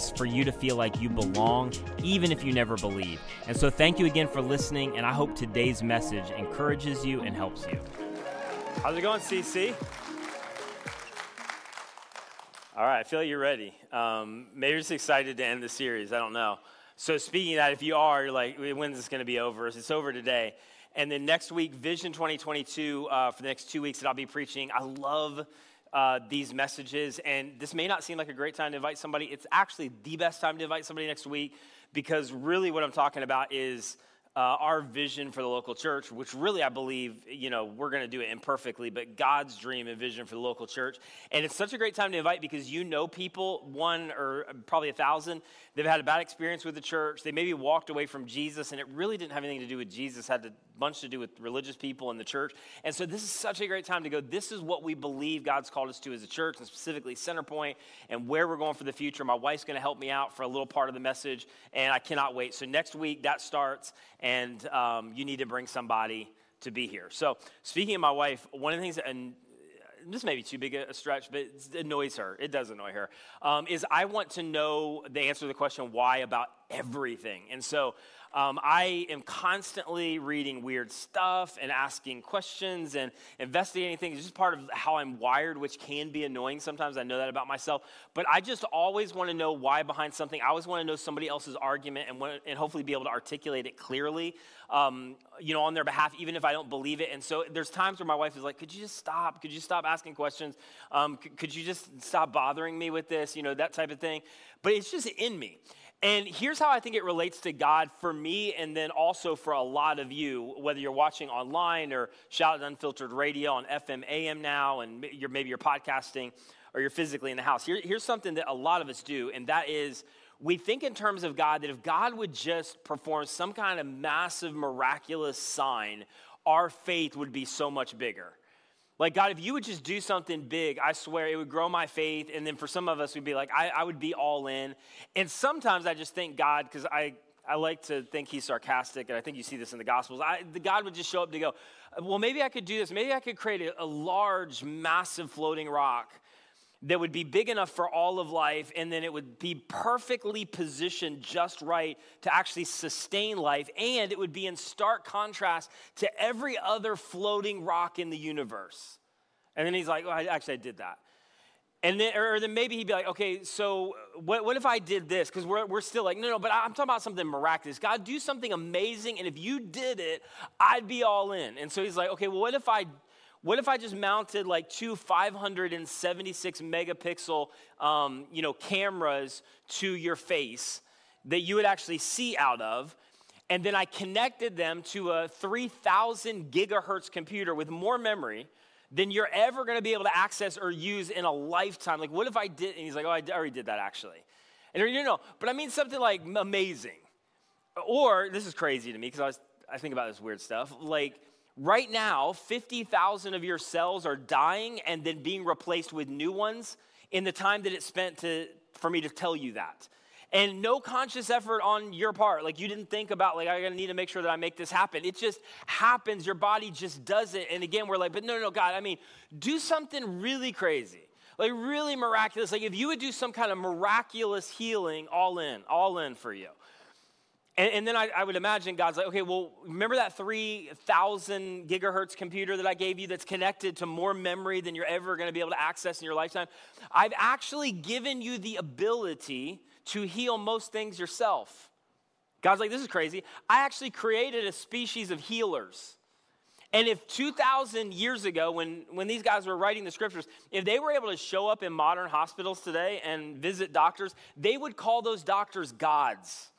is for you to feel like you belong, even if you never believe. And so, thank you again for listening, and I hope today's message encourages you and helps you. How's it going, CC? All right, I feel like you're ready. Um, maybe just excited to end the series. I don't know. So, speaking of that, if you are, you're like, when's this going to be over? It's over today. And then next week, Vision 2022, uh, for the next two weeks that I'll be preaching. I love uh, these messages. And this may not seem like a great time to invite somebody. It's actually the best time to invite somebody next week because really what I'm talking about is uh, our vision for the local church, which really I believe, you know, we're going to do it imperfectly, but God's dream and vision for the local church. And it's such a great time to invite because you know people, one or probably a thousand, they've had a bad experience with the church. They maybe walked away from Jesus, and it really didn't have anything to do with Jesus, it had a bunch to do with religious people in the church. And so this is such a great time to go. This is what we believe God's called us to as a church, and specifically Centerpoint, and where we're going for the future. My wife's going to help me out for a little part of the message, and I cannot wait. So next week that starts and um, you need to bring somebody to be here. So, speaking of my wife, one of the things, that, and this may be too big a stretch, but it annoys her. It does annoy her. Um, is I want to know the answer to the question why about everything. And so um, I am constantly reading weird stuff and asking questions and investigating things. It's just part of how I'm wired, which can be annoying sometimes. I know that about myself. But I just always want to know why behind something. I always want to know somebody else's argument and, and hopefully be able to articulate it clearly, um, you know, on their behalf, even if I don't believe it. And so there's times where my wife is like, could you just stop? Could you stop asking questions? Um, could, could you just stop bothering me with this? You know, that type of thing. But it's just in me. And here's how I think it relates to God for me, and then also for a lot of you, whether you're watching online or Shout Unfiltered Radio on FM AM now, and you're, maybe you're podcasting or you're physically in the house. Here, here's something that a lot of us do, and that is we think in terms of God that if God would just perform some kind of massive, miraculous sign, our faith would be so much bigger. Like, God, if you would just do something big, I swear it would grow my faith. And then for some of us, we'd be like, I, I would be all in. And sometimes I just thank God, because I, I like to think he's sarcastic, and I think you see this in the Gospels. I, the God would just show up to go, well, maybe I could do this. Maybe I could create a, a large, massive floating rock that would be big enough for all of life, and then it would be perfectly positioned just right to actually sustain life, and it would be in stark contrast to every other floating rock in the universe. And then he's like, well, I, actually, I did that. And then, or then maybe he'd be like, okay, so what, what if I did this? Because we're, we're still like, no, no, but I'm talking about something miraculous. God, do something amazing, and if you did it, I'd be all in. And so he's like, okay, well, what if I what if I just mounted like two 576 megapixel, um, you know, cameras to your face that you would actually see out of? And then I connected them to a 3,000 gigahertz computer with more memory than you're ever going to be able to access or use in a lifetime. Like, what if I did? And he's like, oh, I already did that actually. And you know, but I mean something like amazing. Or this is crazy to me because I, was I think about this weird stuff. Like Right now, 50,000 of your cells are dying and then being replaced with new ones in the time that it spent to, for me to tell you that. And no conscious effort on your part. Like you didn't think about, like, I gotta need to make sure that I make this happen. It just happens. Your body just does it. And again, we're like, but no, no, God, I mean, do something really crazy like really miraculous. Like if you would do some kind of miraculous healing, all in, all in for you. And, and then I, I, would imagine God's like, okay, well, remember that 3,000 gigahertz computer that I gave you that's connected to more memory than you're ever going to be able to access in your lifetime? I've actually given you the ability to heal most things yourself. God's like, this is crazy. I actually created a species of healers. And if 2,000 years ago, when, when these guys were writing the scriptures, if they were able to show up in modern hospitals today and visit doctors, they would call those doctors gods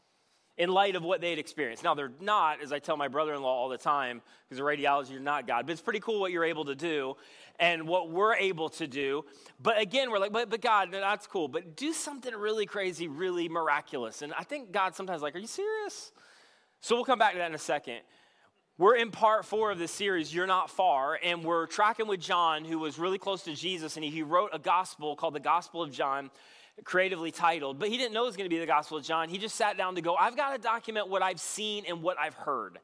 in light of what they had experienced. Now, they're not, as I tell my brother in law all the time, because the radiology, you're not God, but it's pretty cool what you're able to do. and what we're able to do. But again, we're like, but, but God, that's cool, but do something really crazy, really miraculous. And I think God sometimes like, are you serious? So we'll come back to that in a second. We're in part four of this series, You're Not Far, and we're tracking with John, who was really close to Jesus, and he wrote a gospel called the Gospel of John, creatively titled, but he didn't know it was going to be the Gospel of John. He just sat down to go, I've got to document what I've seen and what I've heard.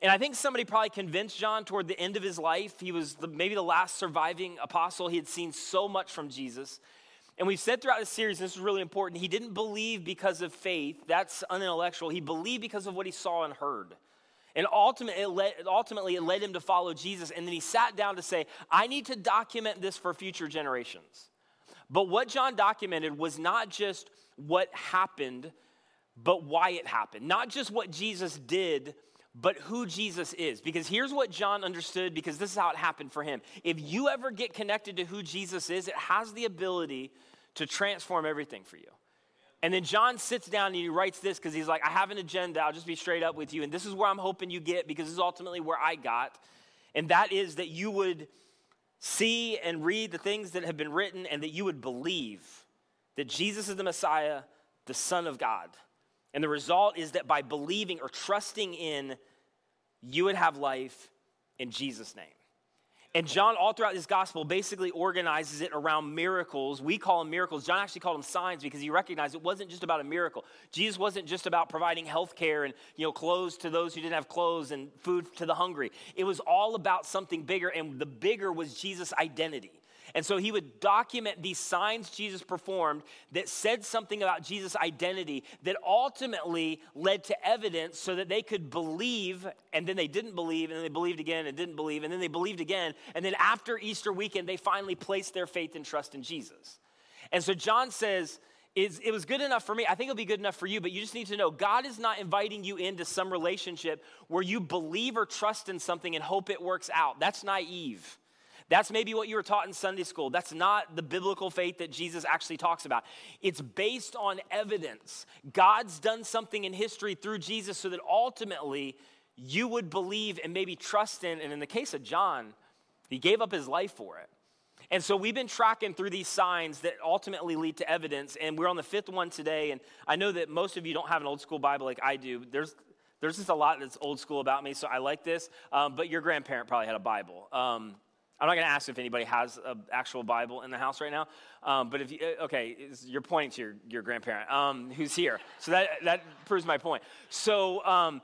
And I think somebody probably convinced John toward the end of his life. He was the, maybe the last surviving apostle. He had seen so much from Jesus. And we've said throughout the series, this is really important, he didn't believe because of faith. That's unintellectual. He believed because of what he saw and heard. And ultimately it, led, ultimately, it led him to follow Jesus. And then he sat down to say, I need to document this for future generations. But what John documented was not just what happened, but why it happened. Not just what Jesus did, but who Jesus is. Because here's what John understood, because this is how it happened for him. If you ever get connected to who Jesus is, it has the ability to transform everything for you. And then John sits down and he writes this because he's like, I have an agenda. I'll just be straight up with you. And this is where I'm hoping you get because this is ultimately where I got. And that is that you would see and read the things that have been written and that you would believe that Jesus is the Messiah, the Son of God. And the result is that by believing or trusting in, you would have life in Jesus' name. And John, all throughout this gospel, basically organizes it around miracles. We call them miracles. John actually called them signs because he recognized it wasn't just about a miracle. Jesus wasn't just about providing health care and you know, clothes to those who didn't have clothes and food to the hungry. It was all about something bigger, and the bigger was Jesus' identity. And so he would document these signs Jesus performed that said something about Jesus' identity that ultimately led to evidence so that they could believe, and then they didn't believe, and then they believed again and didn't believe, and then they believed again. And then after Easter weekend, they finally placed their faith and trust in Jesus. And so John says, it was good enough for me. I think it'll be good enough for you, but you just need to know God is not inviting you into some relationship where you believe or trust in something and hope it works out. That's naive. That's maybe what you were taught in Sunday school. That's not the biblical faith that Jesus actually talks about. It's based on evidence. God's done something in history through Jesus so that ultimately you would believe and maybe trust in. And in the case of John, he gave up his life for it. And so we've been tracking through these signs that ultimately lead to evidence. And we're on the fifth one today. And I know that most of you don't have an old school Bible like I do. There's there's just a lot that's old school about me, so I like this. Um, but your grandparent probably had a Bible. Um, I'm not going to ask if anybody has an actual Bible in the house right now. Um, but if you, uh, okay, you're pointing to your, your grandparent um, who's here. So that, that proves my point. So, um,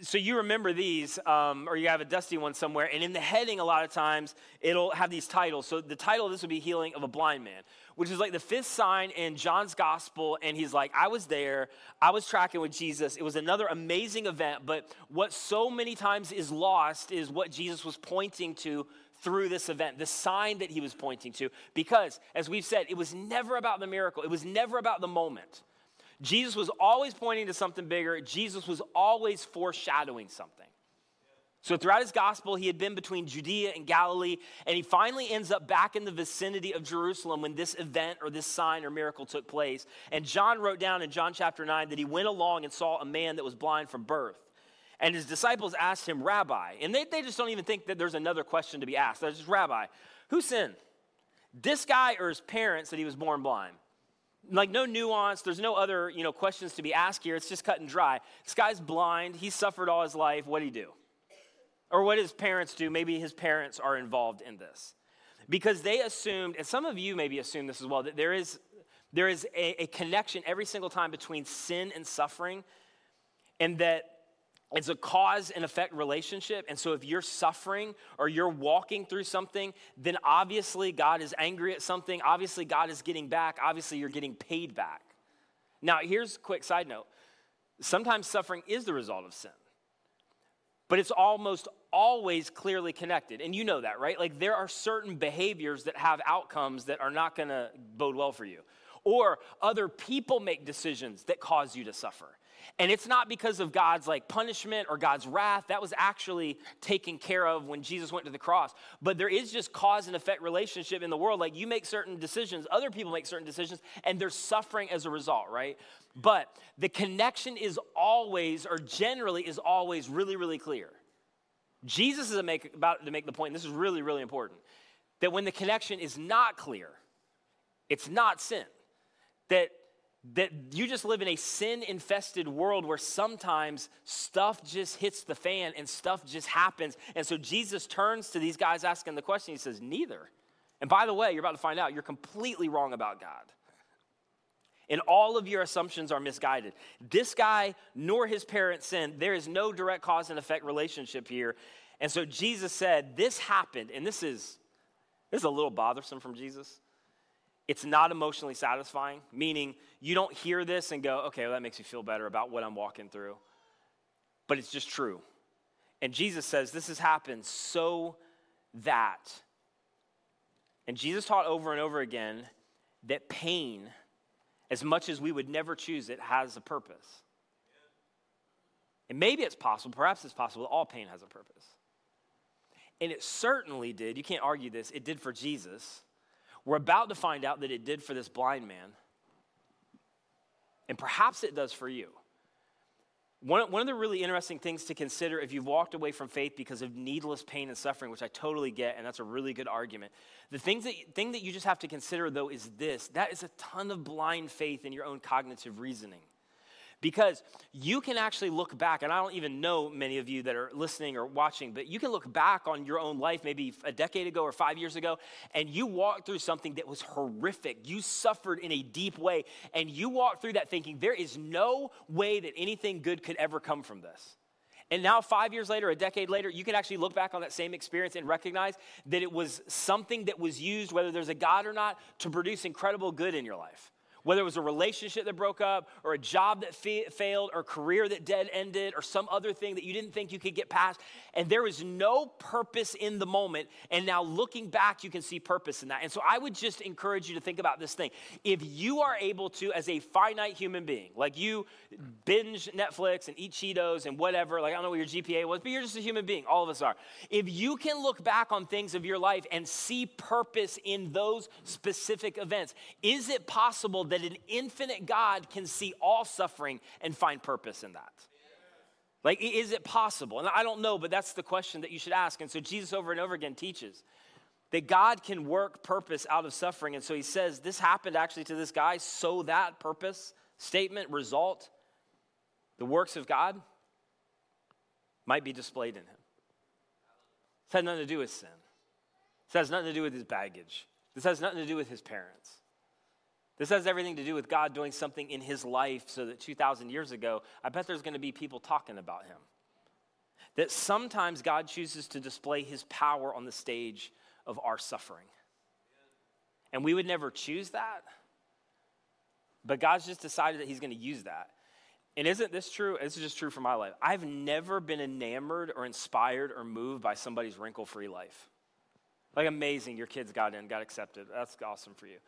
so you remember these, um, or you have a dusty one somewhere, and in the heading, a lot of times, it'll have these titles. So the title of this would be Healing of a Blind Man, which is like the fifth sign in John's gospel. And he's like, I was there, I was tracking with Jesus. It was another amazing event, but what so many times is lost is what Jesus was pointing to through this event, the sign that he was pointing to. Because, as we've said, it was never about the miracle, it was never about the moment. Jesus was always pointing to something bigger, Jesus was always foreshadowing something. So, throughout his gospel, he had been between Judea and Galilee, and he finally ends up back in the vicinity of Jerusalem when this event or this sign or miracle took place. And John wrote down in John chapter 9 that he went along and saw a man that was blind from birth. And his disciples asked him, Rabbi, and they, they just don't even think that there's another question to be asked. They're just, Rabbi, who sinned? This guy or his parents that he was born blind? Like no nuance, there's no other, you know, questions to be asked here. It's just cut and dry. This guy's blind, he suffered all his life. What did he do? Or what his parents do? Maybe his parents are involved in this. Because they assumed, and some of you maybe assume this as well, that there is there is a, a connection every single time between sin and suffering, and that it's a cause and effect relationship. And so if you're suffering or you're walking through something, then obviously God is angry at something. Obviously, God is getting back. Obviously, you're getting paid back. Now, here's a quick side note sometimes suffering is the result of sin, but it's almost always clearly connected. And you know that, right? Like there are certain behaviors that have outcomes that are not going to bode well for you. Or other people make decisions that cause you to suffer. And it's not because of God's like punishment or God's wrath. That was actually taken care of when Jesus went to the cross. But there is just cause and effect relationship in the world. Like you make certain decisions, other people make certain decisions, and they're suffering as a result, right? But the connection is always, or generally is always really, really clear. Jesus is make, about to make the point, this is really, really important. that when the connection is not clear, it's not sin. That, that you just live in a sin infested world where sometimes stuff just hits the fan and stuff just happens. And so Jesus turns to these guys asking the question. He says, Neither. And by the way, you're about to find out you're completely wrong about God. And all of your assumptions are misguided. This guy nor his parents sinned. There is no direct cause and effect relationship here. And so Jesus said, This happened, and this is this is a little bothersome from Jesus. It's not emotionally satisfying, meaning you don't hear this and go, okay, well, that makes me feel better about what I'm walking through. But it's just true. And Jesus says this has happened so that. And Jesus taught over and over again that pain, as much as we would never choose it, has a purpose. And maybe it's possible, perhaps it's possible, that all pain has a purpose. And it certainly did, you can't argue this, it did for Jesus. We're about to find out that it did for this blind man. And perhaps it does for you. One, one of the really interesting things to consider if you've walked away from faith because of needless pain and suffering, which I totally get, and that's a really good argument. The things that, thing that you just have to consider, though, is this that is a ton of blind faith in your own cognitive reasoning. Because you can actually look back, and I don't even know many of you that are listening or watching, but you can look back on your own life maybe a decade ago or five years ago, and you walked through something that was horrific. You suffered in a deep way, and you walked through that thinking, there is no way that anything good could ever come from this. And now, five years later, a decade later, you can actually look back on that same experience and recognize that it was something that was used, whether there's a God or not, to produce incredible good in your life whether it was a relationship that broke up or a job that fa- failed or a career that dead ended or some other thing that you didn't think you could get past. And there was no purpose in the moment. And now looking back you can see purpose in that. And so i would just encourage you to think about this thing. If you are able to as a finite human being like you binge netflix and eat cheetos and whatever like i don't know what your gpa was but you're just a human being. All of us are. If you can look back on things of your life and see purpose in those specific events is it possible that an infinite God can see all suffering and find purpose in that. Like, is it possible? And I don't know, but that's the question that you should ask. And so Jesus over and over again teaches that God can work purpose out of suffering. And so he says, This happened actually to this guy, so that purpose, statement, result, the works of God might be displayed in him. This has nothing to do with sin. This has nothing to do with his baggage. This has nothing to do with his parents. This has everything to do with God doing something in his life so that 2,000 years ago, I bet there's going to be people talking about him. That sometimes God chooses to display his power on the stage of our suffering. And we would never choose that, but God's just decided that he's going to use that. And isn't this true? This is just true for my life. I've never been enamored or inspired or moved by somebody's wrinkle free life. Like, amazing, your kids got in, got accepted. That's awesome for you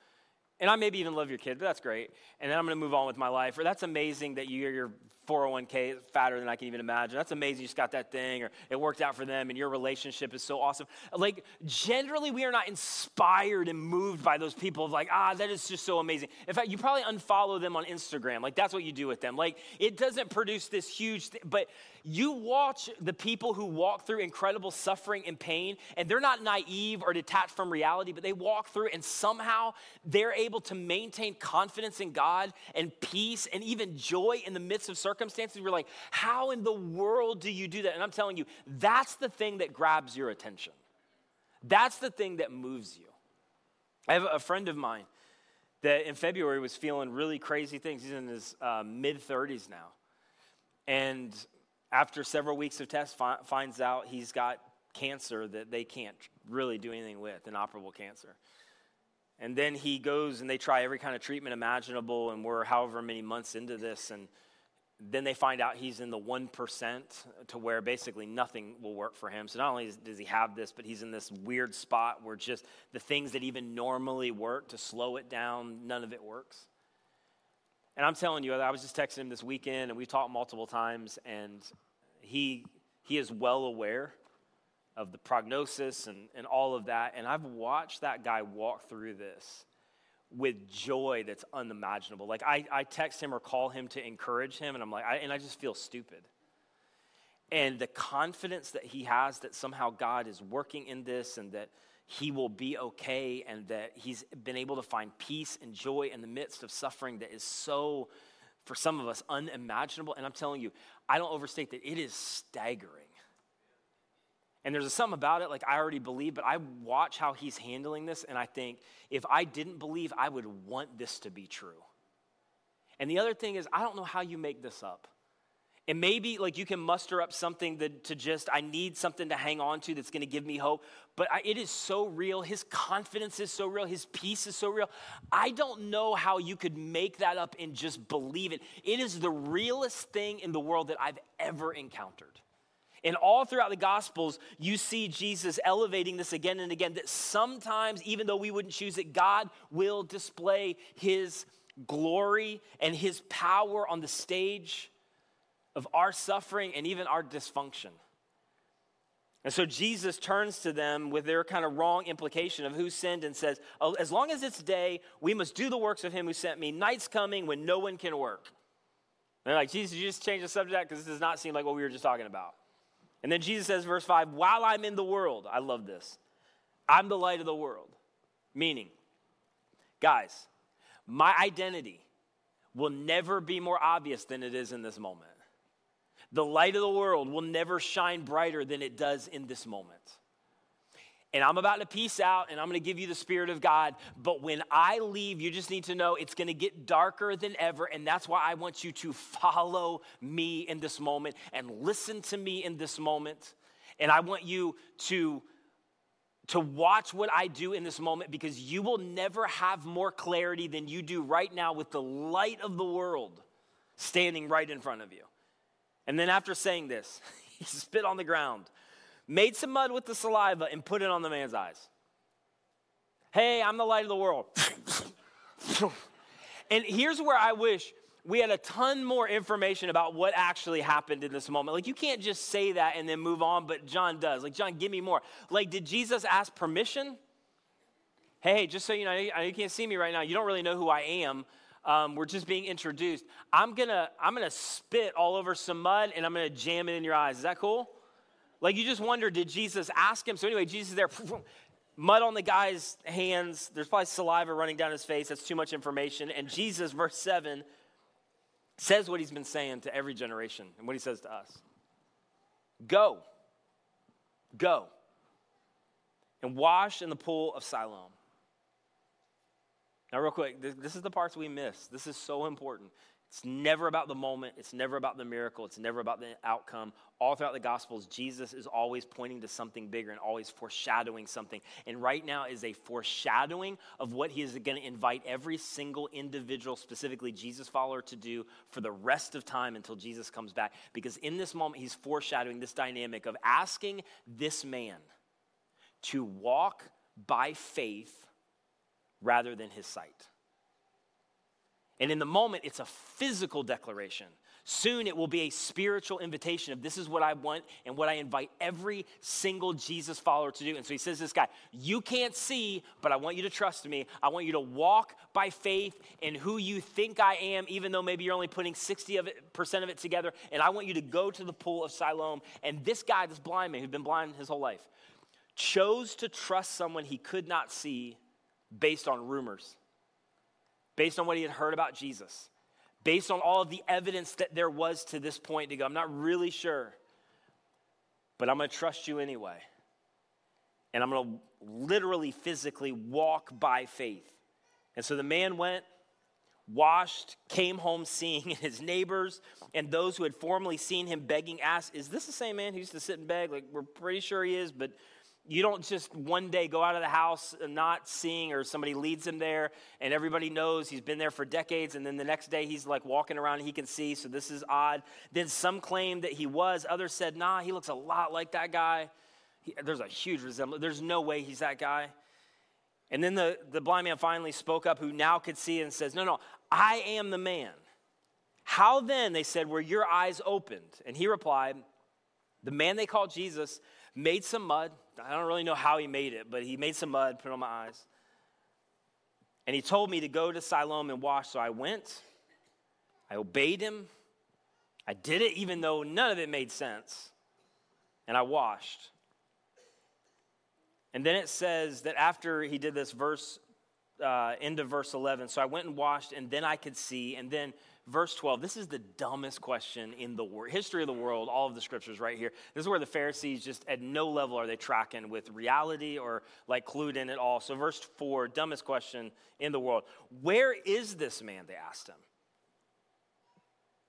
and I maybe even love your kid, but that's great. And then I'm going to move on with my life. Or that's amazing that you, your 401k is fatter than I can even imagine. That's amazing you just got that thing, or it worked out for them, and your relationship is so awesome. Like, generally, we are not inspired and moved by those people of like, ah, that is just so amazing. In fact, you probably unfollow them on Instagram. Like, that's what you do with them. Like, it doesn't produce this huge but you watch the people who walk through incredible suffering and pain, and they're not naive or detached from reality, but they walk through and somehow they're able to maintain confidence in God and peace and even joy in the midst of circumstances. We're like, how in the world do you do that? And I'm telling you, that's the thing that grabs your attention. That's the thing that moves you. I have a friend of mine that in February was feeling really crazy things. He's in his uh, mid 30s now. And after several weeks of tests, fi- finds out he's got cancer that they can't really do anything with, inoperable cancer. And then he goes and they try every kind of treatment imaginable, and we're however many months into this, and then they find out he's in the 1% to where basically nothing will work for him. So not only does he have this, but he's in this weird spot where just the things that even normally work to slow it down, none of it works. And I'm telling you, I was just texting him this weekend, and we've talked multiple times, and he, he is well aware of the prognosis and, and all of that. And I've watched that guy walk through this with joy that's unimaginable. Like, I, I text him or call him to encourage him, and I'm like, I, and I just feel stupid. And the confidence that he has that somehow God is working in this and that he will be okay and that he's been able to find peace and joy in the midst of suffering that is so, for some of us, unimaginable. And I'm telling you, I don't overstate that it is staggering. And there's a something about it, like I already believe, but I watch how he's handling this, and I think if I didn't believe, I would want this to be true. And the other thing is, I don't know how you make this up. And maybe like you can muster up something that to just, I need something to hang on to that's gonna give me hope. But I, it is so real. His confidence is so real. His peace is so real. I don't know how you could make that up and just believe it. It is the realest thing in the world that I've ever encountered. And all throughout the Gospels, you see Jesus elevating this again and again that sometimes, even though we wouldn't choose it, God will display his glory and his power on the stage of our suffering and even our dysfunction. And so Jesus turns to them with their kind of wrong implication of who sinned and says, oh, As long as it's day, we must do the works of him who sent me. Night's coming when no one can work. And they're like, Jesus, you just change the subject because this does not seem like what we were just talking about. And then Jesus says, verse 5, while I'm in the world, I love this, I'm the light of the world. Meaning, guys, my identity will never be more obvious than it is in this moment. The light of the world will never shine brighter than it does in this moment. And I'm about to peace out and I'm going to give you the Spirit of God. But when I leave, you just need to know it's going to get darker than ever. And that's why I want you to follow me in this moment and listen to me in this moment. And I want you to, to watch what I do in this moment because you will never have more clarity than you do right now with the light of the world standing right in front of you. And then after saying this, he spit on the ground, made some mud with the saliva, and put it on the man's eyes. Hey, I'm the light of the world. and here's where I wish we had a ton more information about what actually happened in this moment. Like, you can't just say that and then move on, but John does. Like, John, give me more. Like, did Jesus ask permission? Hey, just so you know, you can't see me right now. You don't really know who I am, um, we're just being introduced. I'm gonna I'm gonna spit all over some mud and I'm gonna jam it in your eyes. Is that cool? Like you just wonder, did Jesus ask him? So anyway, Jesus is there, mud on the guy's hands. There's probably saliva running down his face. That's too much information. And Jesus, verse seven, says what he's been saying to every generation and what he says to us. Go, go, and wash in the pool of Siloam. Now, real quick, this, this, is the parts we miss. This is so important. It's never about the moment, it's never about the miracle, it's never about the outcome. All throughout the Gospels, Jesus is always pointing to something bigger and always foreshadowing something. And right now is a foreshadowing of what he is going to invite every single individual, specifically Jesus follower, to do for the rest of time until Jesus comes back. Because in this moment, he's foreshadowing this dynamic of asking this man to walk by faith rather than his sight. And in the moment, it's a physical declaration. Soon it will be a spiritual invitation of this is what I want and what I invite every single Jesus follower to do. And so he says, This guy, you can't see, but I want you to trust me. I want you to walk by faith in who you think I am, even though maybe you're only putting 60% of it, of it together. And I want you to go to the pool of Siloam. And this guy, this blind man who'd been blind his whole life, chose to trust someone he could not see based on rumors, based on what he had heard about Jesus, based on all of the evidence that there was to this point to go, I'm not really sure, but I'm going to trust you anyway. And I'm going to literally, physically walk by faith. And so the man went, washed, came home seeing his neighbors and those who had formerly seen him begging asked, Is this the same man who used to sit and beg? Like, we're pretty sure he is, but you don't just one day go out of the house not seeing or somebody leads him there and everybody knows he's been there for decades and then the next day he's like walking around and he can see so this is odd. Then some claim that he was others said nah he looks a lot like that guy. He, there's a huge resemblance there's no way he's that guy. And then the, the blind man finally spoke up who now could see and says no no i am the man. How then they said were your eyes opened? And he replied the man they called jesus made some mud I don't really know how he made it, but he made some mud, put it on my eyes. And he told me to go to Siloam and wash. So I went. I obeyed him. I did it even though none of it made sense. And I washed. And then it says that after he did this, verse, uh, end of verse 11, so I went and washed, and then I could see. And then verse 12, this is the dumbest question in the wor- history of the world, all of the scriptures right here. This is where the Pharisees just at no level are they tracking with reality or like clued in at all. So, verse 4, dumbest question in the world. Where is this man? They asked him.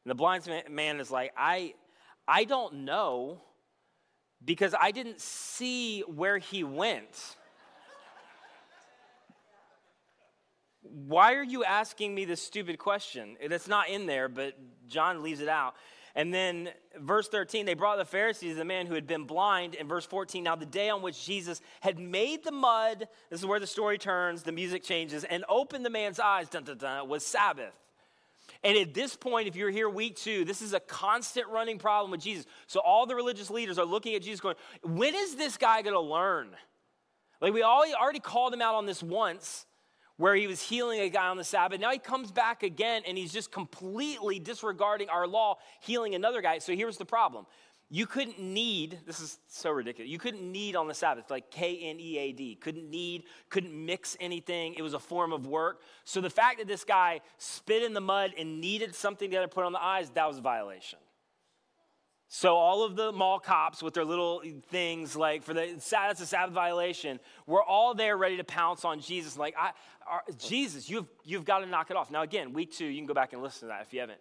And the blind man is like, I, I don't know because I didn't see where he went. Why are you asking me this stupid question? It's not in there, but John leaves it out. And then, verse 13, they brought the Pharisees the man who had been blind. In verse 14, now the day on which Jesus had made the mud, this is where the story turns, the music changes, and opened the man's eyes, dun, dun, dun, was Sabbath. And at this point, if you're here week two, this is a constant running problem with Jesus. So all the religious leaders are looking at Jesus going, when is this guy going to learn? Like we already called him out on this once where he was healing a guy on the Sabbath. Now he comes back again and he's just completely disregarding our law, healing another guy. So here's the problem. You couldn't knead, this is so ridiculous, you couldn't knead on the Sabbath, like K N E A D. Couldn't knead, couldn't mix anything. It was a form of work. So the fact that this guy spit in the mud and kneaded something to put on the eyes, that was a violation. So all of the mall cops with their little things like for the that's a Sabbath violation, we're all there ready to pounce on Jesus. Like, I, Jesus, you've you've got to knock it off. Now again, week two, you can go back and listen to that if you haven't.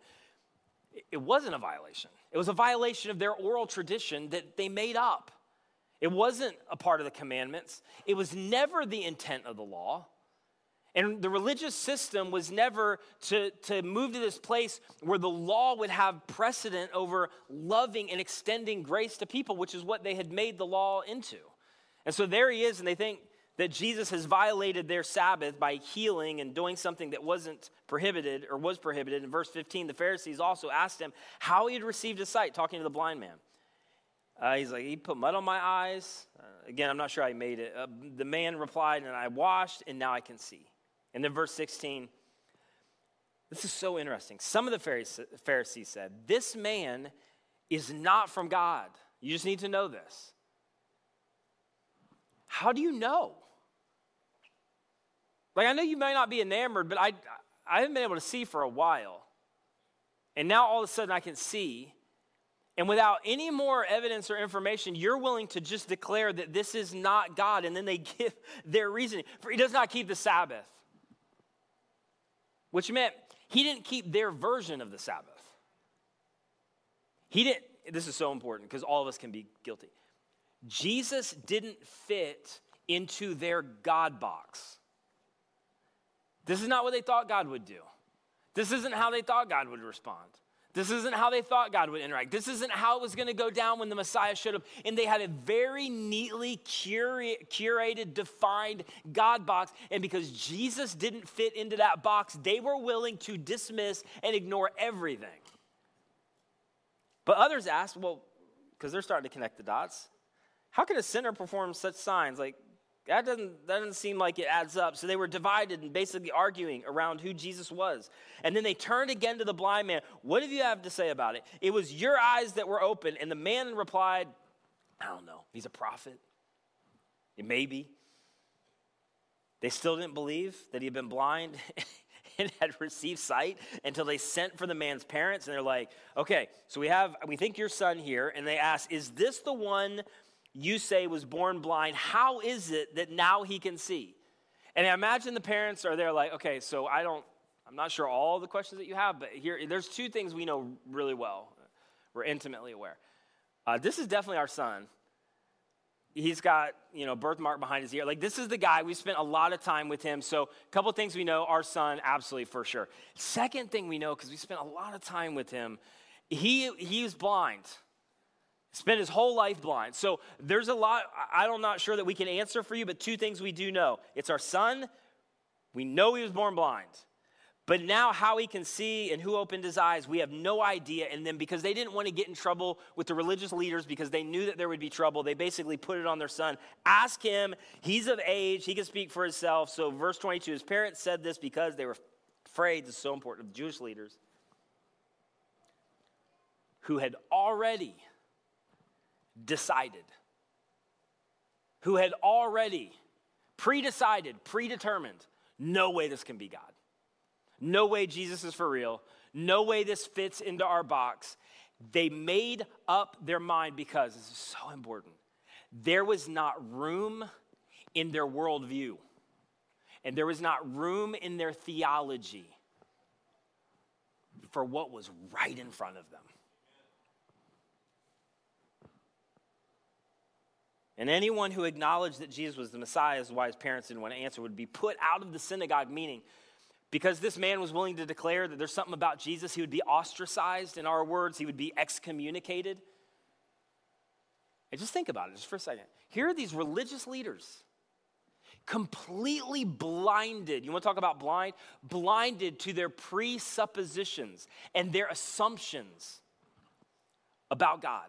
It wasn't a violation. It was a violation of their oral tradition that they made up. It wasn't a part of the commandments. It was never the intent of the law. And the religious system was never to, to move to this place where the law would have precedent over loving and extending grace to people, which is what they had made the law into. And so there he is, and they think that Jesus has violated their Sabbath by healing and doing something that wasn't prohibited or was prohibited. In verse 15, the Pharisees also asked him how he had received his sight, talking to the blind man. Uh, he's like, he put mud on my eyes. Uh, again, I'm not sure I made it. Uh, the man replied, and I washed, and now I can see. And then verse 16, this is so interesting. Some of the Pharisees said, This man is not from God. You just need to know this. How do you know? Like, I know you may not be enamored, but I, I haven't been able to see for a while. And now all of a sudden I can see. And without any more evidence or information, you're willing to just declare that this is not God. And then they give their reasoning. For he does not keep the Sabbath which meant he didn't keep their version of the Sabbath. He didn't, this is so important because all of us can be guilty. Jesus didn't fit into their God box. This is not what they thought God would do. This isn't how they thought God would respond. This isn't how they thought God would interact. This isn't how it was going to go down when the Messiah showed up. And they had a very neatly curated, defined God box. And because Jesus didn't fit into that box, they were willing to dismiss and ignore everything. But others asked, well, because they're starting to connect the dots, how can a sinner perform such signs? Like, that doesn't, that doesn't seem like it adds up. So they were divided and basically arguing around who Jesus was. And then they turned again to the blind man. What do you have to say about it? It was your eyes that were open. And the man replied, I don't know. He's a prophet. It may be. They still didn't believe that he had been blind and had received sight until they sent for the man's parents. And they're like, okay, so we have, we think your son here. And they ask, is this the one you say was born blind. How is it that now he can see? And I imagine the parents are there like, okay, so I don't, I'm not sure all the questions that you have, but here, there's two things we know really well. We're intimately aware. Uh, this is definitely our son. He's got, you know, birthmark behind his ear. Like, this is the guy. We spent a lot of time with him. So, a couple things we know our son, absolutely for sure. Second thing we know, because we spent a lot of time with him, he, he was blind spent his whole life blind. So there's a lot, I'm not sure that we can answer for you, but two things we do know. It's our son. We know he was born blind. But now, how he can see and who opened his eyes, we have no idea. And then, because they didn't want to get in trouble with the religious leaders because they knew that there would be trouble, they basically put it on their son. Ask him, he's of age, he can speak for himself. So, verse 22 his parents said this because they were afraid, this is so important, of the Jewish leaders who had already decided, who had already predecided, predetermined, no way this can be God. No way Jesus is for real. No way this fits into our box. They made up their mind because this is so important. There was not room in their worldview, and there was not room in their theology for what was right in front of them. And anyone who acknowledged that Jesus was the Messiah, as why his parents didn't want to answer, would be put out of the synagogue, meaning because this man was willing to declare that there's something about Jesus, he would be ostracized. In our words, he would be excommunicated. And just think about it just for a second. Here are these religious leaders, completely blinded. You want to talk about blind? Blinded to their presuppositions and their assumptions about God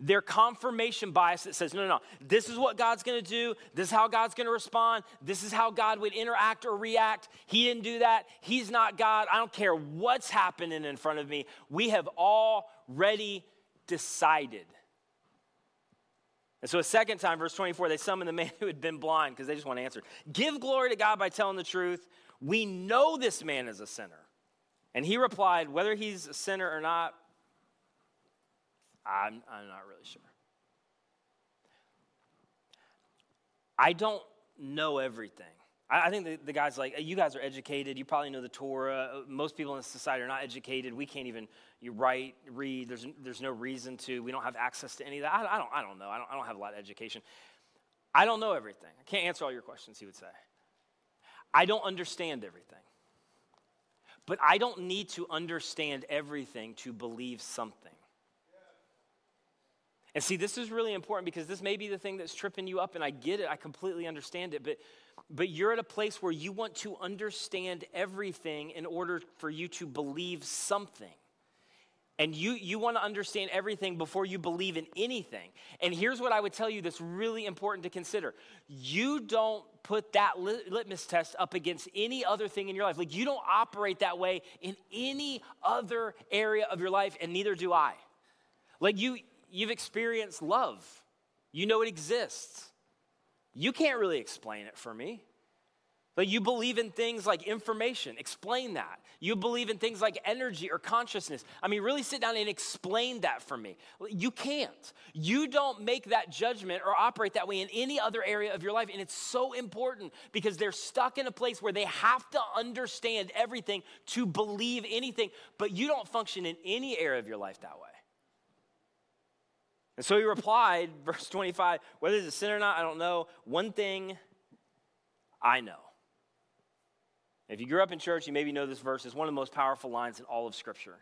their confirmation bias that says, no, no, no, this is what God's gonna do, this is how God's gonna respond, this is how God would interact or react. He didn't do that, He's not God. I don't care what's happening in front of me. We have already decided. And so, a second time, verse 24, they summoned the man who had been blind because they just want to answer. Give glory to God by telling the truth. We know this man is a sinner. And he replied, Whether he's a sinner or not, I'm, I'm not really sure. I don't know everything. I, I think the, the guy's like, you guys are educated. You probably know the Torah. Most people in society are not educated. We can't even you write, read. There's, there's no reason to. We don't have access to any of that. I, I, don't, I don't know. I don't, I don't have a lot of education. I don't know everything. I can't answer all your questions, he would say. I don't understand everything. But I don't need to understand everything to believe something. And see, this is really important because this may be the thing that's tripping you up, and I get it, I completely understand it, but, but you're at a place where you want to understand everything in order for you to believe something. And you, you want to understand everything before you believe in anything. And here's what I would tell you that's really important to consider you don't put that litmus test up against any other thing in your life. Like, you don't operate that way in any other area of your life, and neither do I. Like, you, you've experienced love, you know it exists. You can't really explain it for me. But you believe in things like information, explain that. You believe in things like energy or consciousness. I mean, really sit down and explain that for me. You can't. You don't make that judgment or operate that way in any other area of your life. And it's so important because they're stuck in a place where they have to understand everything to believe anything, but you don't function in any area of your life that way. And so he replied, verse 25, whether it's a sinner or not, I don't know. One thing I know. If you grew up in church, you maybe know this verse is one of the most powerful lines in all of Scripture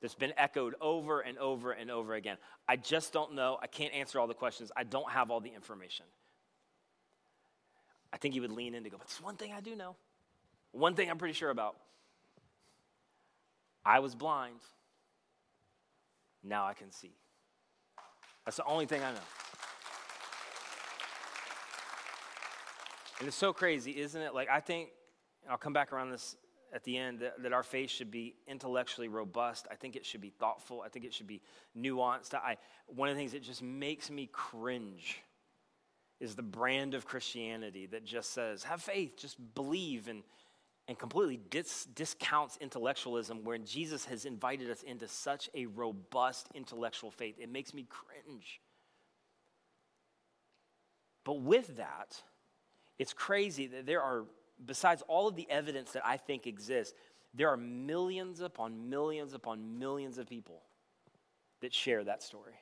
that's been echoed over and over and over again. I just don't know. I can't answer all the questions. I don't have all the information. I think he would lean in to go, but there's one thing I do know. One thing I'm pretty sure about. I was blind. Now I can see. That's the only thing I know. And it's so crazy, isn't it? Like, I think, I'll come back around this at the end, that, that, our faith should be intellectually robust. I think it should be thoughtful. I think it should be nuanced. I, one of the things that just makes me cringe is the brand of Christianity that just says, have faith, just believe, and, and completely dis- discounts intellectualism when Jesus has invited us into such a robust intellectual faith. It makes me cringe. But with that, it's crazy that there are, besides all of the evidence that I think exists, there are millions upon millions upon millions of people that share that story.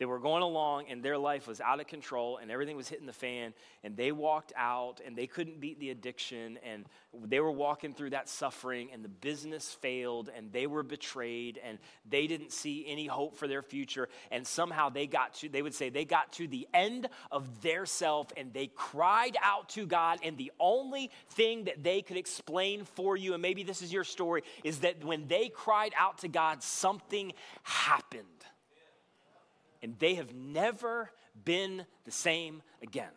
They were going along and their life was out of control and everything was hitting the fan and they walked out and they couldn't beat the addiction and they were walking through that suffering and the business failed and they were betrayed and they didn't see any hope for their future. And somehow they got to they would say they got to the end of their self and they cried out to God. And the only thing that they could explain for you and maybe this is your story is that when they cried out to God something happened and they have never been the same again.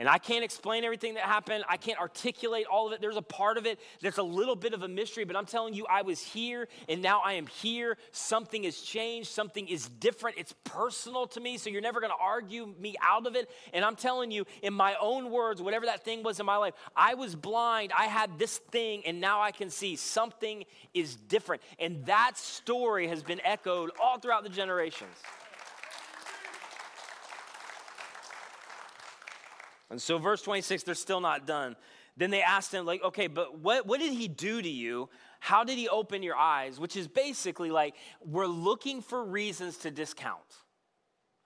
And I can't explain everything that happened. I can't articulate all of it. There's a part of it that's a little bit of a mystery, but I'm telling you, I was here and now I am here. Something has changed. Something is different. It's personal to me, so you're never going to argue me out of it. And I'm telling you, in my own words, whatever that thing was in my life, I was blind. I had this thing, and now I can see something is different. And that story has been echoed all throughout the generations. And so, verse 26, they're still not done. Then they asked him, like, okay, but what, what did he do to you? How did he open your eyes? Which is basically like, we're looking for reasons to discount.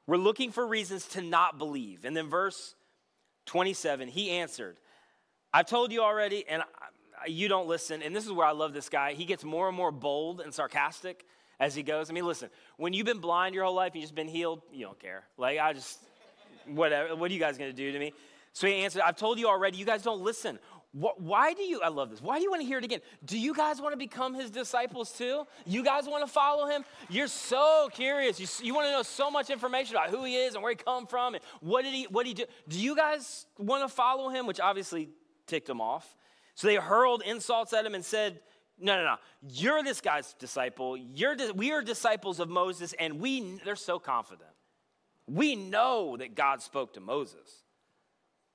We're looking for reasons to not believe. And then, verse 27, he answered, I've told you already, and you don't listen. And this is where I love this guy. He gets more and more bold and sarcastic as he goes. I mean, listen, when you've been blind your whole life, and you've just been healed, you don't care. Like, I just, whatever, what are you guys gonna do to me? So he answered, I've told you already, you guys don't listen. Why do you, I love this, why do you want to hear it again? Do you guys want to become his disciples too? You guys want to follow him? You're so curious. You, you want to know so much information about who he is and where he come from and what did he, what did he do? Do you guys want to follow him? Which obviously ticked him off. So they hurled insults at him and said, no, no, no. You're this guy's disciple. You're, we are disciples of Moses, and we, they're so confident. We know that God spoke to Moses.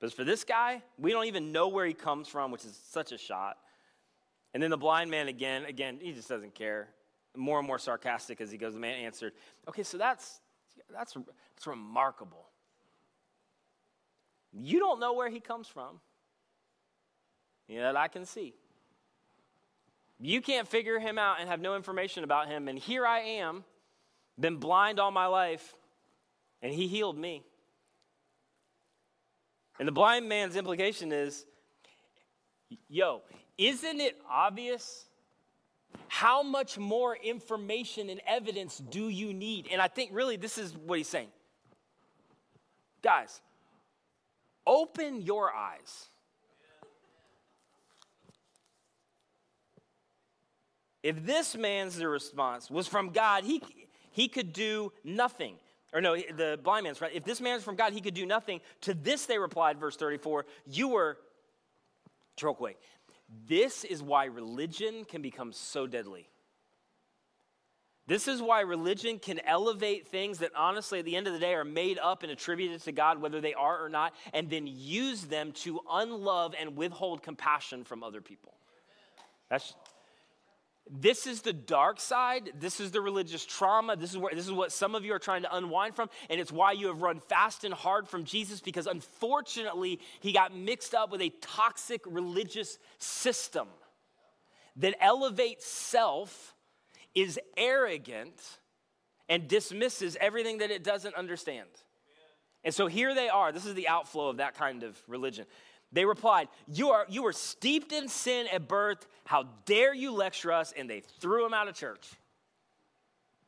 But for this guy, we don't even know where he comes from, which is such a shot. And then the blind man again, again, he just doesn't care. More and more sarcastic as he goes. The man answered, Okay, so that's that's that's remarkable. You don't know where he comes from. Yet I can see. You can't figure him out and have no information about him. And here I am, been blind all my life, and he healed me. And the blind man's implication is yo, isn't it obvious? How much more information and evidence do you need? And I think really this is what he's saying. Guys, open your eyes. If this man's response was from God, he, he could do nothing. Or no, the blind man's right. If this man is from God, he could do nothing. To this they replied, verse 34, you were Chokwe. This is why religion can become so deadly. This is why religion can elevate things that honestly, at the end of the day, are made up and attributed to God, whether they are or not, and then use them to unlove and withhold compassion from other people. That's, this is the dark side. This is the religious trauma. This is, where, this is what some of you are trying to unwind from. And it's why you have run fast and hard from Jesus because unfortunately, he got mixed up with a toxic religious system that elevates self, is arrogant, and dismisses everything that it doesn't understand. And so here they are. This is the outflow of that kind of religion. They replied, you are, you were steeped in sin at birth. How dare you lecture us? And they threw him out of church.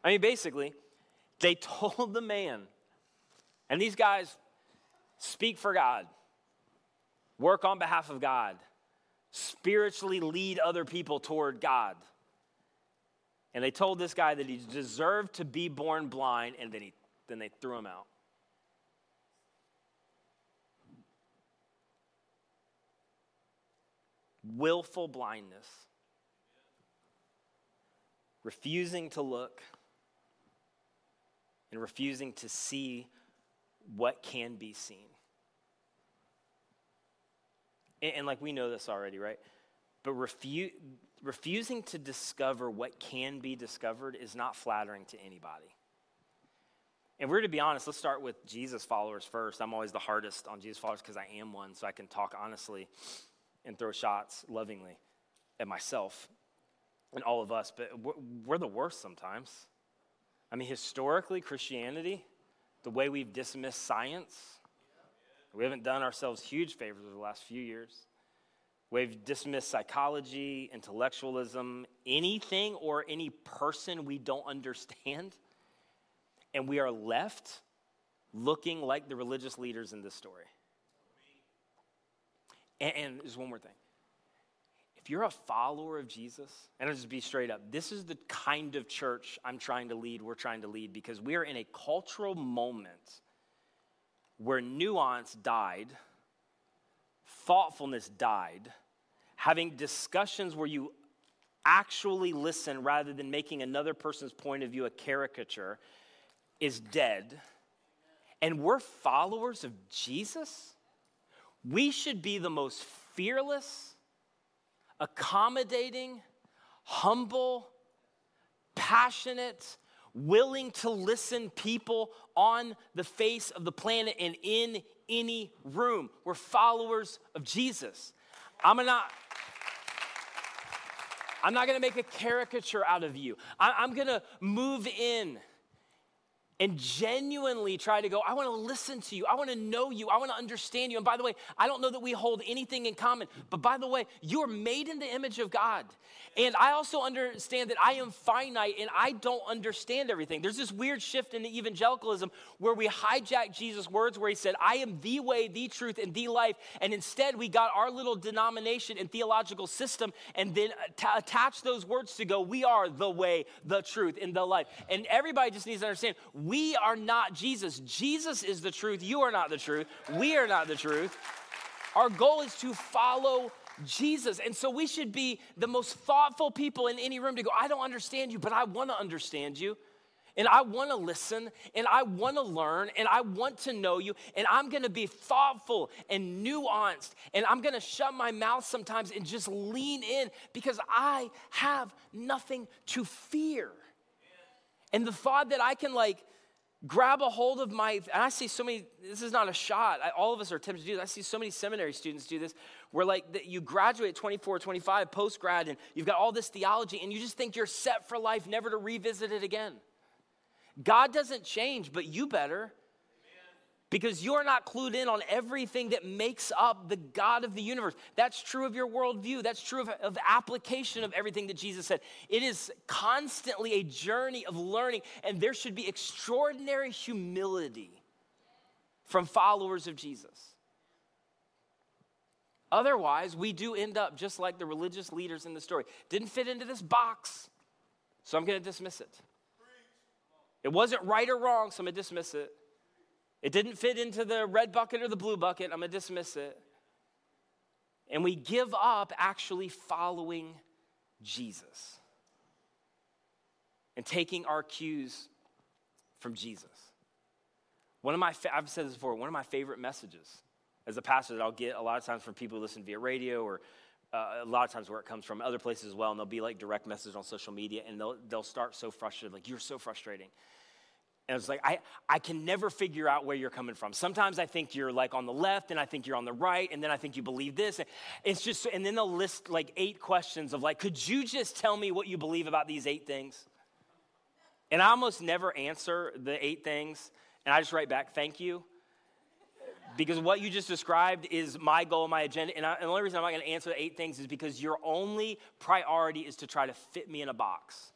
I mean, basically, they told the man, and these guys speak for God, work on behalf of God, spiritually lead other people toward God. And they told this guy that he deserved to be born blind, and then, he, then they threw him out. Willful blindness, refusing to look, and refusing to see what can be seen. And, and like we know this already, right? But refu- refusing to discover what can be discovered is not flattering to anybody. And we're to be honest, let's start with Jesus followers first. I'm always the hardest on Jesus followers because I am one, so I can talk honestly and throw shots lovingly at myself and all of us, but we're the worst sometimes. I mean, historically, Christianity, the way we've dismissed science, we haven't done ourselves huge favors over the last few years. We've dismissed psychology, intellectualism, anything or any person we don't understand. And we are left looking like the religious leaders in this story. And, and there's one more thing. If you're a follower of Jesus, and I'll just be straight up, this is the kind of church I'm trying to lead, we're trying to lead, because we are in a cultural moment where nuance died thoughtfulness died, having discussions where you actually listen rather than making another person's point of view a caricature is dead, and we're followers of Jesus, we should be the most fearless, accommodating, humble, passionate, willing to listen people on the face of the planet and in any room. We're followers of Jesus. I'm not. I'm not gonna make a caricature out of you. I, am gonna move in and genuinely try to go, I want to listen to you. I want to know you. I want to understand you. And by the way, I don't know that we hold anything in common, but by the way, you are made in the image of God. And I also understand that I am finite and I don't understand everything. There's this weird shift in evangelicalism where we hijack Jesus' words where he said, I am the way, the truth, and the life. And instead, we got our little denomination and theological system and then attach those words to go, we are the way, the truth, and the life. And everybody just needs to understand, we are not Jesus. Jesus is the truth. You are not the truth. We are not the truth. Our goal is to follow Jesus. And so we should be the most thoughtful people in any room to go, I don't understand you, but I want to understand you. And I want to listen and I want to learn and I want to know you. And I'm going to be thoughtful and nuanced. And I'm going to shut my mouth sometimes and just lean in because I have nothing to fear. And the thought that I can, like, grab a hold of my and i see so many this is not a shot. I, all of us are tempted to do this. I see so many seminary students do this where like you graduate 24 25 post grad and you've got all this theology and you just think you're set for life never to revisit it again. God doesn't change but you better because you're not clued in on everything that makes up the God of the universe. That's true of your worldview. That's true of, of application of everything that Jesus said. It is constantly a journey of learning, and there should be extraordinary humility from followers of Jesus. Otherwise, we do end up just like the religious leaders in the story. Didn't fit into this box, so I'm going to dismiss it. It wasn't right or wrong, so I'm going to dismiss it. It didn't fit into the red bucket or the blue bucket. I'm going to dismiss it. And we give up actually following Jesus and taking our cues from Jesus. One of my, I've said this before, one of my favorite messages as a pastor that I'll get a lot of times from people who listen via radio or uh, a lot of times where it comes from other places as well, and they'll be like direct message on social media, and they'll, they'll start so frustrated, like, you're so frustrating. And it's like, I, I can never figure out where you're coming from. Sometimes I think you're like on the left, and I think you're on the right, and then I think you believe this. It's just, and then they'll list like eight questions of like, could you just tell me what you believe about these eight things? And I almost never answer the eight things, and I just write back, thank you. Because what you just described is my goal, my agenda. And, I, and the only reason I'm not going to answer the eight things is because your only priority is to try to fit me in a box.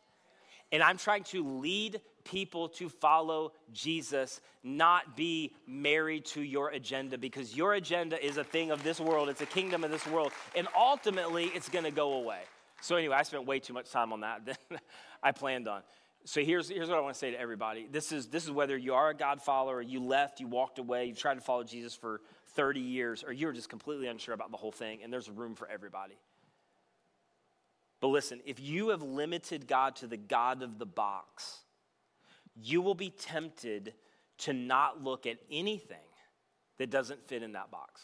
And I'm trying to lead people to follow Jesus, not be married to your agenda because your agenda is a thing of this world, it's a kingdom of this world, and ultimately it's gonna go away. So, anyway, I spent way too much time on that than I planned on. So here's, here's what I want to say to everybody. This is, this is whether you are a God follower, you left, you walked away, you tried to follow Jesus for 30 years, or you're just completely unsure about the whole thing, and there's room for everybody. But listen, if you have limited God to the God of the box, you will be tempted to not look at anything that doesn't fit in that box.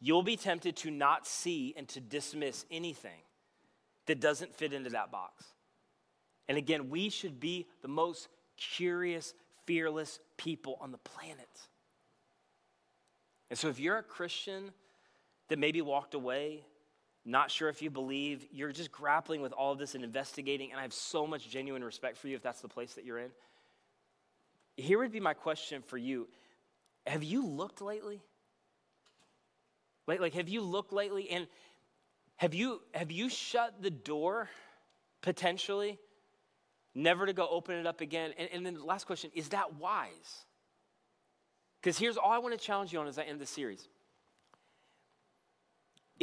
You'll be tempted to not see and to dismiss anything that doesn't fit into that box. And again, we should be the most curious, fearless people on the planet. And so if you're a Christian that maybe walked away not sure if you believe, you're just grappling with all of this and investigating, and I have so much genuine respect for you if that's the place that you're in. Here would be my question for you. Have you looked lately? Like, like have you looked lately? And have you have you shut the door potentially never to go open it up again? And, and then the last question is that wise? Because here's all i want to challenge you on as i end the series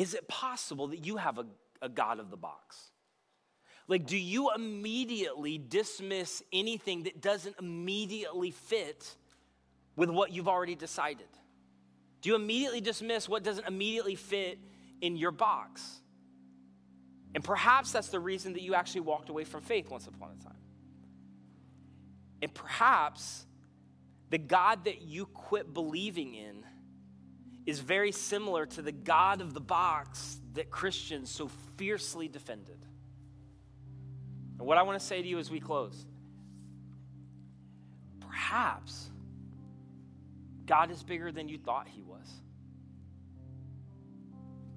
is it possible that you have a, a God of the box? Like, do you immediately dismiss anything that doesn't immediately fit with what you've already decided? Do you immediately dismiss what doesn't immediately fit in your box? And perhaps that's the reason that you actually walked away from faith once upon a time. And perhaps the God that you quit believing in is very similar to the God of the box that Christians so fiercely defended. And what I want to say to you as we close perhaps God is bigger than you thought he was.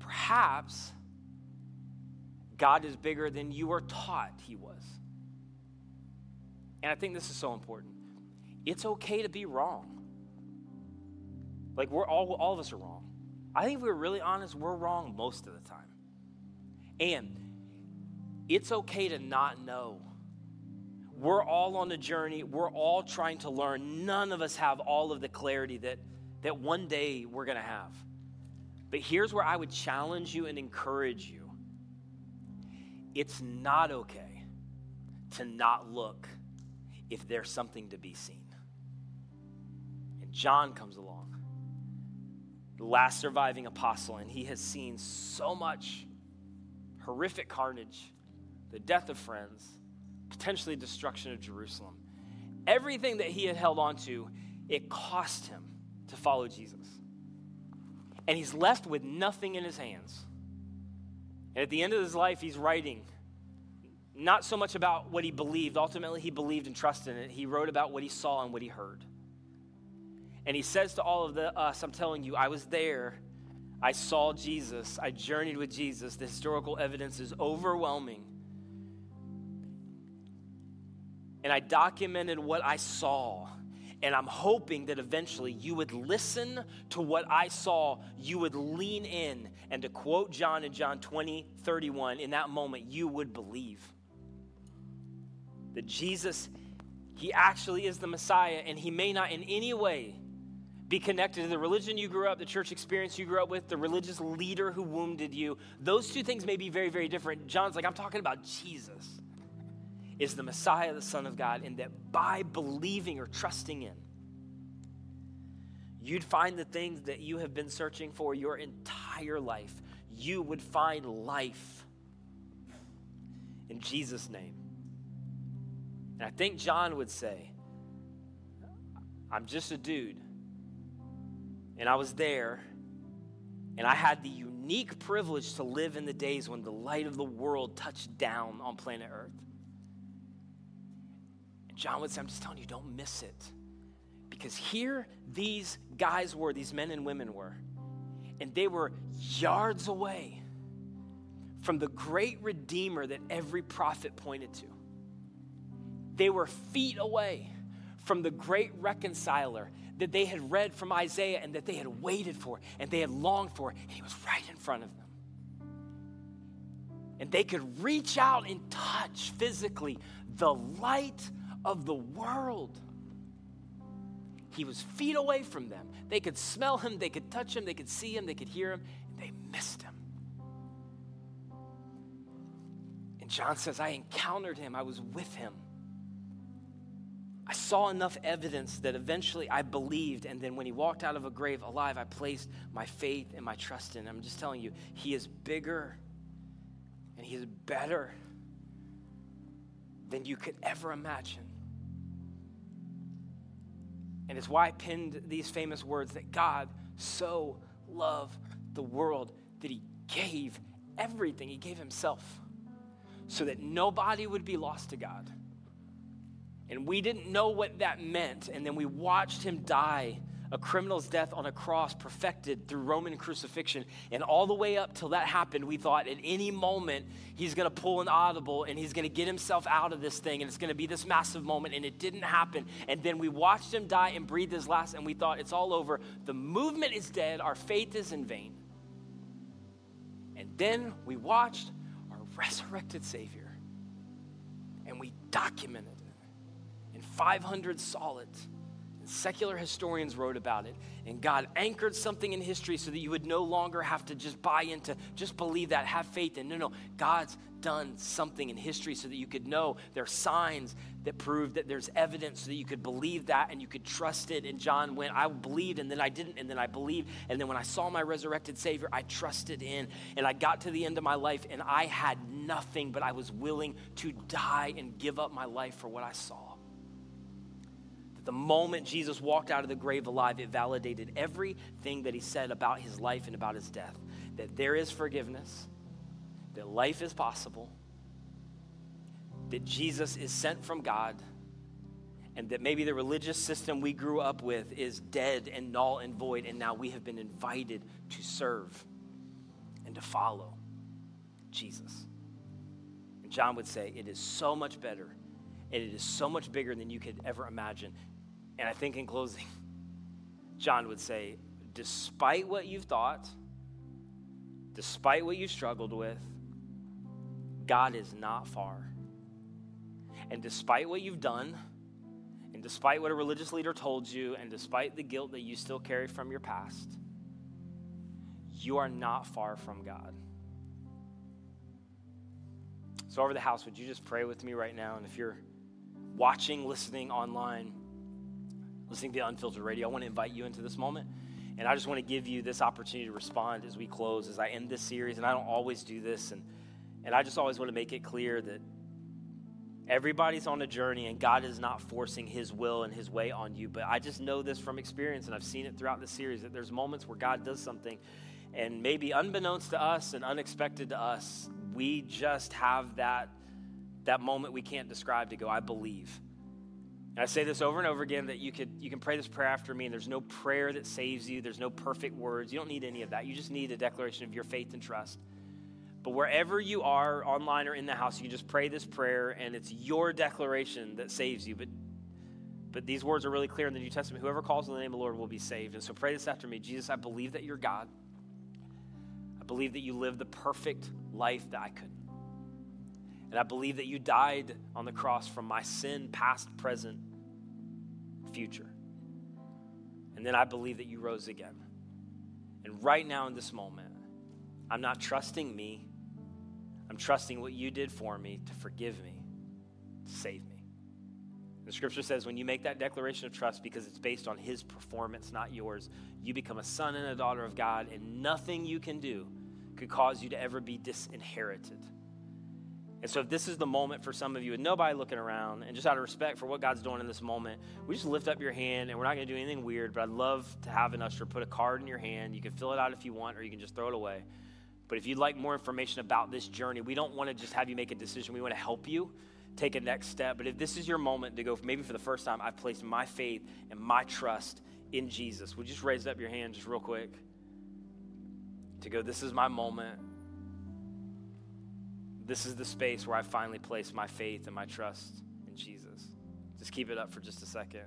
Perhaps God is bigger than you were taught he was. And I think this is so important. It's okay to be wrong. Like we're all all of us are wrong. I think if we're really honest, we're wrong most of the time. And it's okay to not know. We're all on a journey. We're all trying to learn. None of us have all of the clarity that, that one day we're going to have. But here's where I would challenge you and encourage you it's not okay to not look if there's something to be seen. And John comes along, last surviving apostle, and he has seen so much horrific carnage, the death of friends, potentially destruction of Jerusalem. Everything that he had held on to, it cost him to follow Jesus. And he's left with nothing in his hands. And at the end of his life, he's writing not so much about what he believed. Ultimately, he believed and trusted in it. He wrote about what he saw and what he heard. And he says to all of the, us, I'm telling you, I was there. I saw Jesus. I journeyed with Jesus. The historical evidence is overwhelming. And I documented what I saw. And I'm hoping that eventually you would listen to what I saw. You would lean in. And to quote John in John 20, 31, in that moment, you would believe that Jesus, he actually is the Messiah, and he may not in any way be connected to the religion you grew up, the church experience you grew up with, the religious leader who wounded you. Those two things may be very, very different. John's like, I'm talking about Jesus is the Messiah, the Son of God, and that by believing or trusting in, you'd find the things that you have been searching for your entire life. You would find life in Jesus' name. And I think John would say, I'm just a dude. And I was there, and I had the unique privilege to live in the days when the light of the world touched down on planet Earth. And John would say, I'm just telling you, don't miss it. Because here these guys were, these men and women were, and they were yards away from the great Redeemer that every prophet pointed to. They were feet away from the great reconciler that they had read from Isaiah and that they had waited for and they had longed for, and he was right in front of them. And they could reach out and touch physically the light of the world. He was feet away from them. They could smell him, they could touch him, they could see him, they could hear him, and they missed him. And John says, I encountered him, I was with him. I saw enough evidence that eventually I believed, and then when he walked out of a grave alive, I placed my faith and my trust in him. I'm just telling you, he is bigger and he is better than you could ever imagine. And it's why I pinned these famous words that God so loved the world that he gave everything, he gave himself so that nobody would be lost to God and we didn't know what that meant. And then we watched him die a criminal's death on a cross perfected through Roman crucifixion. And all the way up till that happened, we thought at any moment he's going to pull an audible and he's going to get himself out of this thing and it's going to be this massive moment. And it didn't happen. And then we watched him die and breathe his last and we thought it's all over. The movement is dead. Our faith is in vain. And then we watched our resurrected Savior and we documented 500 solid. Secular historians wrote about it, and God anchored something in history so that you would no longer have to just buy into, just believe that, have faith in. No, no, God's done something in history so that you could know there are signs that prove that there's evidence so that you could believe that and you could trust it. And John went, I believed, and then I didn't, and then I believed. And then when I saw my resurrected Savior, I trusted in. And I got to the end of my life, and I had nothing, but I was willing to die and give up my life for what I saw. The moment Jesus walked out of the grave alive, it validated everything that he said about his life and about his death that there is forgiveness, that life is possible, that Jesus is sent from God, and that maybe the religious system we grew up with is dead and null and void, and now we have been invited to serve and to follow Jesus. And John would say, It is so much better and it is so much bigger than you could ever imagine. And I think in closing, John would say, despite what you've thought, despite what you've struggled with, God is not far. And despite what you've done, and despite what a religious leader told you, and despite the guilt that you still carry from your past, you are not far from God. So, over the house, would you just pray with me right now? And if you're watching, listening online, listening to Unfiltered Radio, I want to invite you into this moment. And I just want to give you this opportunity to respond as we close, as I end this series. And I don't always do this. And, and I just always want to make it clear that everybody's on a journey and God is not forcing his will and his way on you. But I just know this from experience, and I've seen it throughout the series that there's moments where God does something, and maybe unbeknownst to us and unexpected to us, we just have that, that moment we can't describe to go, I believe. I say this over and over again that you could you can pray this prayer after me, and there's no prayer that saves you. There's no perfect words. You don't need any of that. You just need a declaration of your faith and trust. But wherever you are, online or in the house, you can just pray this prayer, and it's your declaration that saves you. But but these words are really clear in the New Testament. Whoever calls on the name of the Lord will be saved. And so pray this after me. Jesus, I believe that you're God. I believe that you live the perfect life that I couldn't. And I believe that you died on the cross from my sin, past, present, future. And then I believe that you rose again. And right now in this moment, I'm not trusting me. I'm trusting what you did for me to forgive me, to save me. The scripture says when you make that declaration of trust because it's based on his performance, not yours, you become a son and a daughter of God, and nothing you can do could cause you to ever be disinherited. And so, if this is the moment for some of you, and nobody looking around, and just out of respect for what God's doing in this moment, we just lift up your hand, and we're not going to do anything weird, but I'd love to have an usher put a card in your hand. You can fill it out if you want, or you can just throw it away. But if you'd like more information about this journey, we don't want to just have you make a decision. We want to help you take a next step. But if this is your moment to go, maybe for the first time, I've placed my faith and my trust in Jesus, would you just raise up your hand just real quick? To go, this is my moment this is the space where I finally place my faith and my trust in Jesus. Just keep it up for just a second.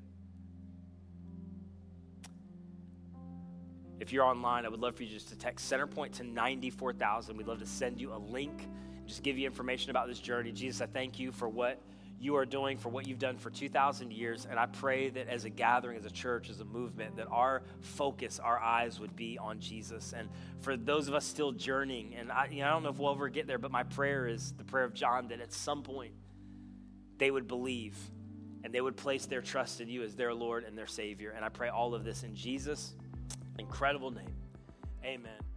If you're online, I would love for you just to text Centerpoint to 94,000. We'd love to send you a link, just give you information about this journey. Jesus, I thank you for what you are doing, for what you've done for 2,000 years. And I pray that as a gathering, as a church, as a movement, that our focus, our eyes would be on Jesus. And for those of us still journeying, and I, you know, I don't know if we'll ever get there, but my prayer is the prayer of John that at some point they would believe and they would place their trust in you as their Lord and their Savior. And I pray all of this in Jesus' incredible name. Amen.